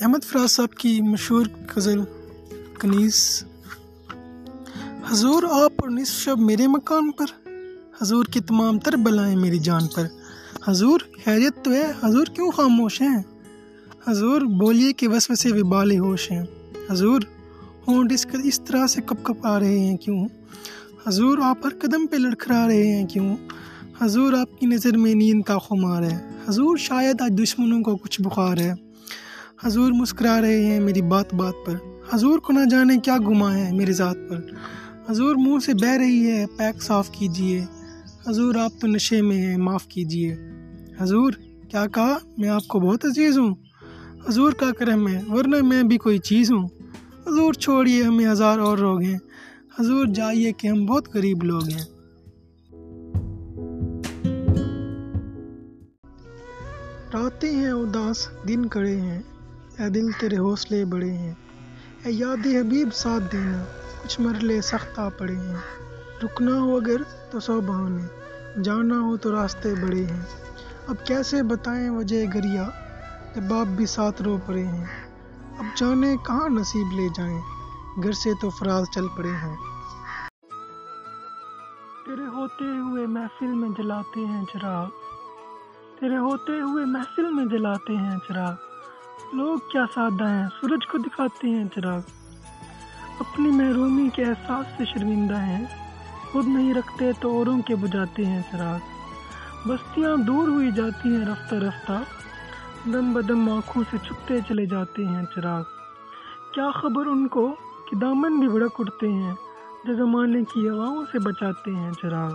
احمد فراز صاحب کی مشہور غزل کنیز، حضور آپ اور نصف شب میرے مکان پر، حضور کی تمام تر بلائیں میری جان پر۔ حضور خیریت تو ہے، حضور کیوں خاموش ہیں؟ حضور بولیے کہ وسوسے بھی بال ہوش ہیں۔ حضور ہونٹ اس اس طرح سے کپ کپ آ رہے ہیں کیوں؟ حضور آپ ہر قدم پہ لڑکھڑا رہے ہیں کیوں؟ حضور آپ کی نظر میں نیند کا خمار ہے۔ حضور شاید آج دشمنوں کو کچھ بخار ہے۔ حضور مسکرا رہے ہیں میری بات بات پر۔ حضور کو نہ جانے کیا گما ہے میری ذات پر۔ حضور منہ سے بہہ رہی ہے، پیک صاف کیجیے۔ حضور آپ تو نشے میں ہیں، معاف کیجیے۔ حضور، کیا کہا؟ میں آپ کو بہت عزیز ہوں۔ حضور کا کرم ہے، ورنہ میں بھی کوئی چیز ہوں۔ حضور چھوڑیے ہمیں ہزار اور لوگ ہیں۔ حضور جائیے کہ ہم بہت غریب لوگ ہیں۔ راتیں ہیں، اداس، دن کڑے ہیں۔ اے دل تیرے حوصلے بڑے ہیں۔ اے یاد حبیب ساتھ دینا، کچھ مرلے سخت آ پڑے ہیں۔ رکنا ہو اگر تو سو بہانے، جانا ہو تو راستے بڑے ہیں۔ اب کیسے بتائیں وجہ گریا، جب باپ بھی ساتھ رو پڑے ہیں۔ اب جانے کہاں نصیب لے جائیں، گھر سے تو فراز چل پڑے ہیں۔ تیرے ہوتے ہوئے محفل میں جلاتے ہیں چراغ۔ تیرے ہوتے ہوئے محفل میں جلاتے ہیں چراغ۔ لوگ کیا سادہ ہیں؟ سورج کو دکھاتے ہیں چراغ۔ اپنی محرومی کے احساس سے شرمندہ ہیں۔ خود نہیں رکھتے تو اوروں کے بجاتے ہیں چراغ۔ بستیاں دور ہوئی جاتی ہیں رفتہ رفتہ۔ دم بدم آنکھوں سے چھپتے چلے جاتے ہیں چراغ۔ کیا خبر ان کو کہ دامن بھی بڑک اٹھتے ہیں؟ جو زمانے کی ہواؤں سے بچاتے ہیں چراغ۔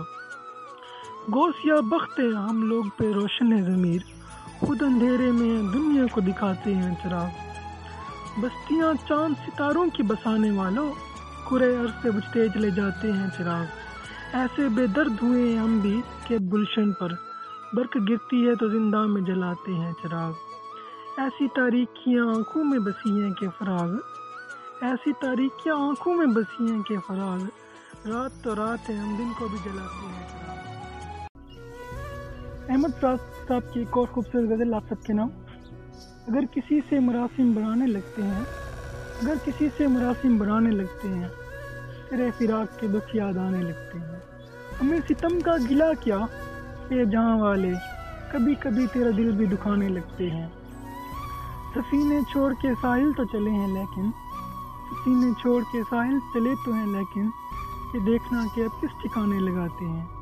گوس یا بخت ہے ہم لوگ پہ روشن ہے ضمیر۔ خود اندھیرے میں دنیا کو دکھاتے ہیں چراغ۔ بستیاں چاند ستاروں کی بسانے والوں کرے عرص سے بجھتے چلے جاتے ہیں چراغ۔ ایسے بے درد ہوئے ہم بھی کہ گلشن پر برق گرتی ہے تو زندہ میں جلاتے ہیں چراغ۔ ایسی تاریکیاں آنکھوں میں بسی ہیں کہ فراغ۔ ایسی تاریکیاں آنکھوں میں بسی ہیں کہ فراغ۔ رات تو رات ہے، ہم دن کو بھی جلاتے ہیں چراغ۔ احمد فراز صاحب کی ایک اور خوبصورت غزل آپ سب کے نام۔ اگر کسی سے مراسم بنانے لگتے ہیں، اگر کسی سے مراسم بنانے لگتے ہیں تیرے فراق کے دکھ یاد آنے لگتے ہیں۔ ہمیں ستم کا گلا کیا، اے جہاں والے، کبھی کبھی تیرا دل بھی دکھانے لگتے ہیں۔ سفینے چھوڑ کے ساحل تو چلے ہیں، لیکن، سفینے چھوڑ کے ساحل چلے تو ہیں، لیکن، یہ دیکھنا کہ اب کس ٹھکانے لگاتے ہیں۔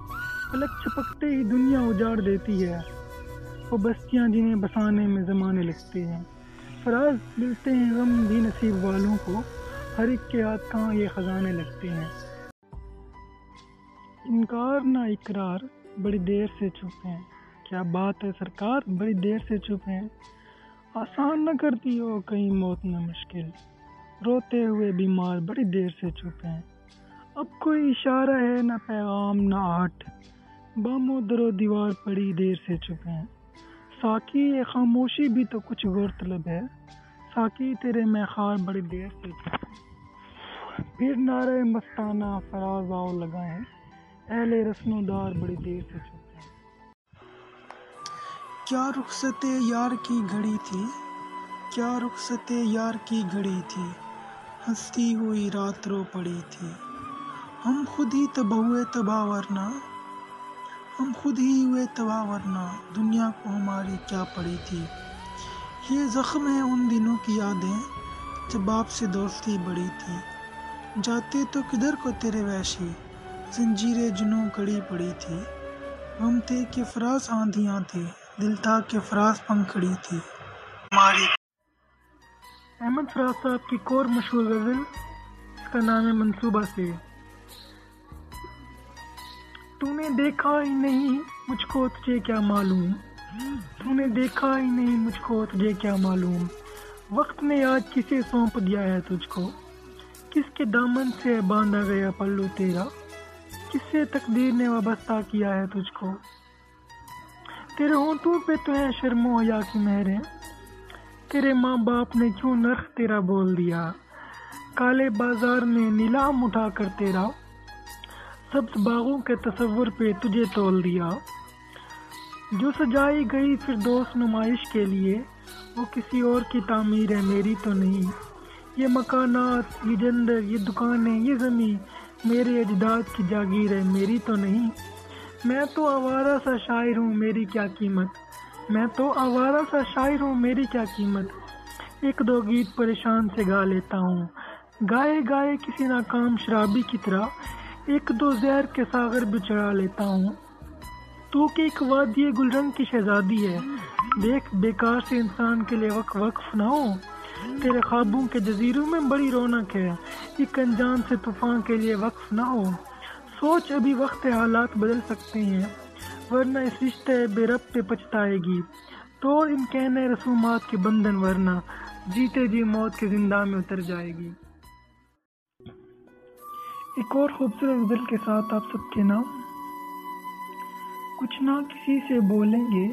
پلک چھپکتے ہی دنیا اجاڑ دیتی ہے وہ بستیاں جنہیں بسانے میں زمانے لگتے ہیں۔ فراز ملتے ہیں غم بھی نصیب والوں کو، ہر ایک کے ہاتھ کہاں یہ خزانے لگتے ہیں۔ انکار نہ اقرار بڑی دیر سے چپ ہیں۔ کیا بات ہے سرکار؟ بڑی دیر سے چپ ہیں۔ آسان نہ کرتی ہو کہیں موت نہ مشکل۔ روتے ہوئے بیمار بڑی دیر سے چپ ہیں۔ اب کوئی اشارہ ہے نہ پیغام، نہ آٹھ۔ بام و در و دیوار پڑی دیر سے چپ ہیں۔ ساکی یہ خاموشی بھی تو کچھ غور طلب ہے۔ ساکی تیرے میں خار بڑی دیر سے چپ ہیں۔ پھر نعرے مستانہ فراز آؤ لگائیں اہل رسم و دار بڑی دیر سے چپ ہیں۔ کیا رخصت یار کی گھڑی تھی؟ کیا رخصت یار کی گھڑی تھی؟ ہنستی ہوئی رات رو پڑی تھی۔ ہم خود ہی تباہ ہوئے تباہ ورنہ۔ ہم خود ہی ہوئے تباہ، ورنہ دنیا کو ہماری کیا پڑی تھی۔ یہ زخم ہے ان دنوں کی یادیں جب آپ سے دوستی بڑی تھی۔ جاتے تو کدھر کو تیرے ویشی زنجیر جنوں کڑی پڑی تھی۔ غم تھے کہ فراز آندھیاں تھے، دل تھا کہ فراز پنکھڑی تھی۔ ہماری احمد فراز صاحب کی کور مشہور غزل، اس کا نام ہے منصوبہ سے۔ تو نے دیکھا ہی نہیں مجھ کو تجھے کیا معلوم تو نے دیکھا ہی نہیں مجھ کو تجھے کیا معلوم وقت نے آج کسے سونپ دیا ہے تجھ کو کس کے دامن سے باندھا گیا پلو تیرا کس سے تقدیر نے وابستہ کیا ہے تجھ کو تیرے ہونٹوں پہ تو ہے شرم و حیا کی مہریں تیرے ماں باپ نے کیوں نرخ تیرا بول دیا کالے بازار میں نیلام اٹھا کر تیرا سبز باغوں کے تصور پہ تجھے تول دیا۔ جو سجائی گئی پھر دوست نمائش کے لیے، وہ کسی اور کی تعمیر ہے، میری تو نہیں۔ یہ مکانات، یہ جندر، یہ دکانیں، یہ زمین میرے اجداد کی جاگیر ہے، میری تو نہیں۔ میں تو آوارہ سا شاعر ہوں، میری کیا قیمت۔ میں تو آوارہ سا شاعر ہوں، میری کیا قیمت۔ ایک دو گیت پریشان سے گا لیتا ہوں۔ گائے گائے، کسی ناکام شرابی کی طرح۔ ایک دو زہر کے ساغر بھی چڑھا لیتا ہوں۔ تو کہ ایک وادی گلرنگ کی شہزادی ہے۔ دیکھ، بیکار سے انسان کے لیے وقف وقف نہ ہو۔ تیرے خوابوں کے جزیروں میں بڑی رونق ہے۔ ایک انجان سے طوفان کے لیے وقف نہ ہو۔ سوچ، ابھی وقت حالات بدل سکتے ہیں۔ ورنہ اس رشتے بے رب پہ پچھتائے گی۔ تو ان کہنے رسومات کے بندھن ورنہ جیتے جی موت کے زندہ میں اتر جائے گی۔ ایک اور خوبصورت غزل کے ساتھ آپ سب کے نام۔ کچھ نہ کسی سے بولیں گے،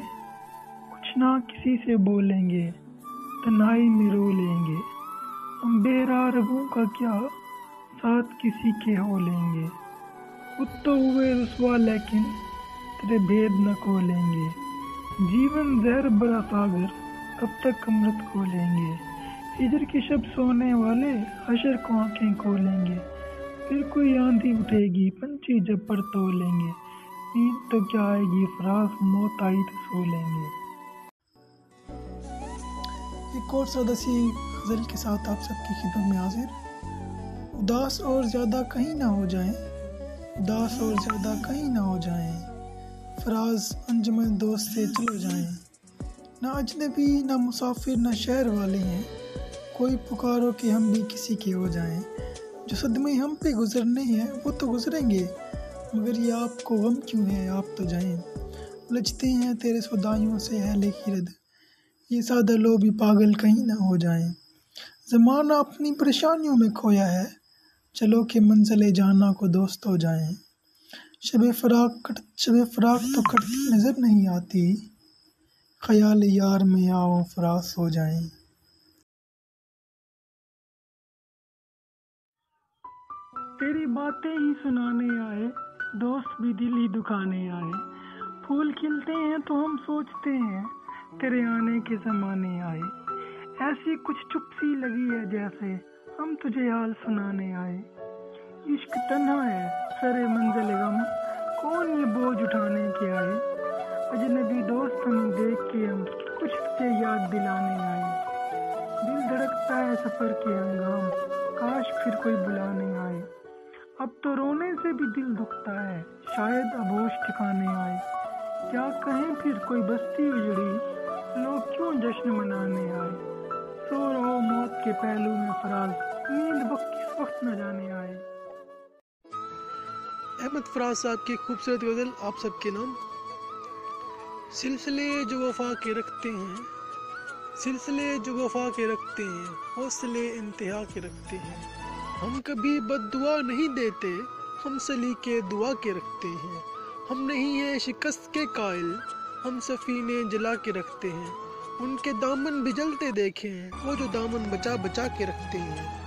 کچھ نہ کسی سے بولیں گے، تنہائی میں رو لیں گے۔ ہم بے رگوں کا کیا ساتھ کسی کے ہو لیں گے۔ خود تو ہوئے رسوا لیکن تیرے بھید نہ کھولیں گے۔ جیون زہر بڑا ساگر کب تک امرت کھولیں گے۔ ہجر کی شب سونے والے حشر کو آنکھیں کھولیں گے۔ پھر کوئی آندھی اٹھے گی پنچھی جب پر تو لیں گے۔ نیند تو کیا آئے گی، فراز موت آئی تو سو لیں گے۔ ایک اور سادہ سی غزل کے ساتھ آپ سب کی خدمت میں حاضر۔ اداس اور زیادہ کہیں نہ ہو جائیں۔ اداس اور زیادہ کہیں نہ ہو جائیں۔ فراز انجمن دوست سے چلو جائیں۔ نہ اجنبی، نہ مسافر، نہ شہر والے ہیں۔ کوئی پکارو کہ ہم بھی کسی کے ہو جائیں۔ جو صدمے ہم پہ گزرنے ہیں، وہ تو گزریں گے۔ مگر یہ آپ کو غم کیوں ہے؟ آپ تو جائیں۔ لچتے ہیں تیرے سدائیوں سے اہل رد یہ سادہ لو بھی پاگل کہیں نہ ہو جائیں۔ زمانہ اپنی پریشانیوں میں کھویا ہے۔ چلو کہ منزل جانا کو دوست ہو جائیں۔ شب فراق کٹ، شب فراق تو کٹتی نظر نہیں آتی۔ خیال یار میں آؤ، فراس ہو جائیں۔ تیری باتیں ہی سنانے آئے، دوست بھی دل ہی دکھانے آئے۔ پھول کھلتے ہیں تو ہم سوچتے ہیں، تیرے آنے کے زمانے آئے۔ ایسی کچھ چپ سی لگی ہے جیسے ہم تجھے حال سنانے آئے۔ عشق تنہا ہے سر منزل غم، کون یہ بوجھ اٹھانے کے آئے؟ اجنبی دوست ہمیں دیکھ کے ہم کچھ تجھے یاد دلانے آئے۔ دل دھڑکتا ہے سفر کے انگام کاش پھر کوئی سے بھی دل دکھتا ہے، شاید ابوش ٹھکانے آئے۔ کیا کہیں پھر کوئی بستی اجڑی؟ لوگ کیوں جشن منانے آئے؟ سو رہو موت کے پہلو میں فراز، نیند وقت کس وقت نہ جانے آئے۔ احمد فراز صاحب کی خوبصورت غزل، آپ سب کے نام؟ سلسلے جو وفا کے رکھتے ہیں، سلسلے جو وفا کے رکھتے ہیں، حوصلے انتہا کے رکھتے ہیں۔ ہم کبھی بد دعا نہیں دیتے ہم سلی کے دعا کے رکھتے ہیں۔ ہم نہیں ہیں شکست کے قائل، ہم سفینے جلا کے رکھتے ہیں۔ ان کے دامن بھی جلتے دیکھے ہیں، وہ جو دامن بچا بچا کے رکھتے ہیں۔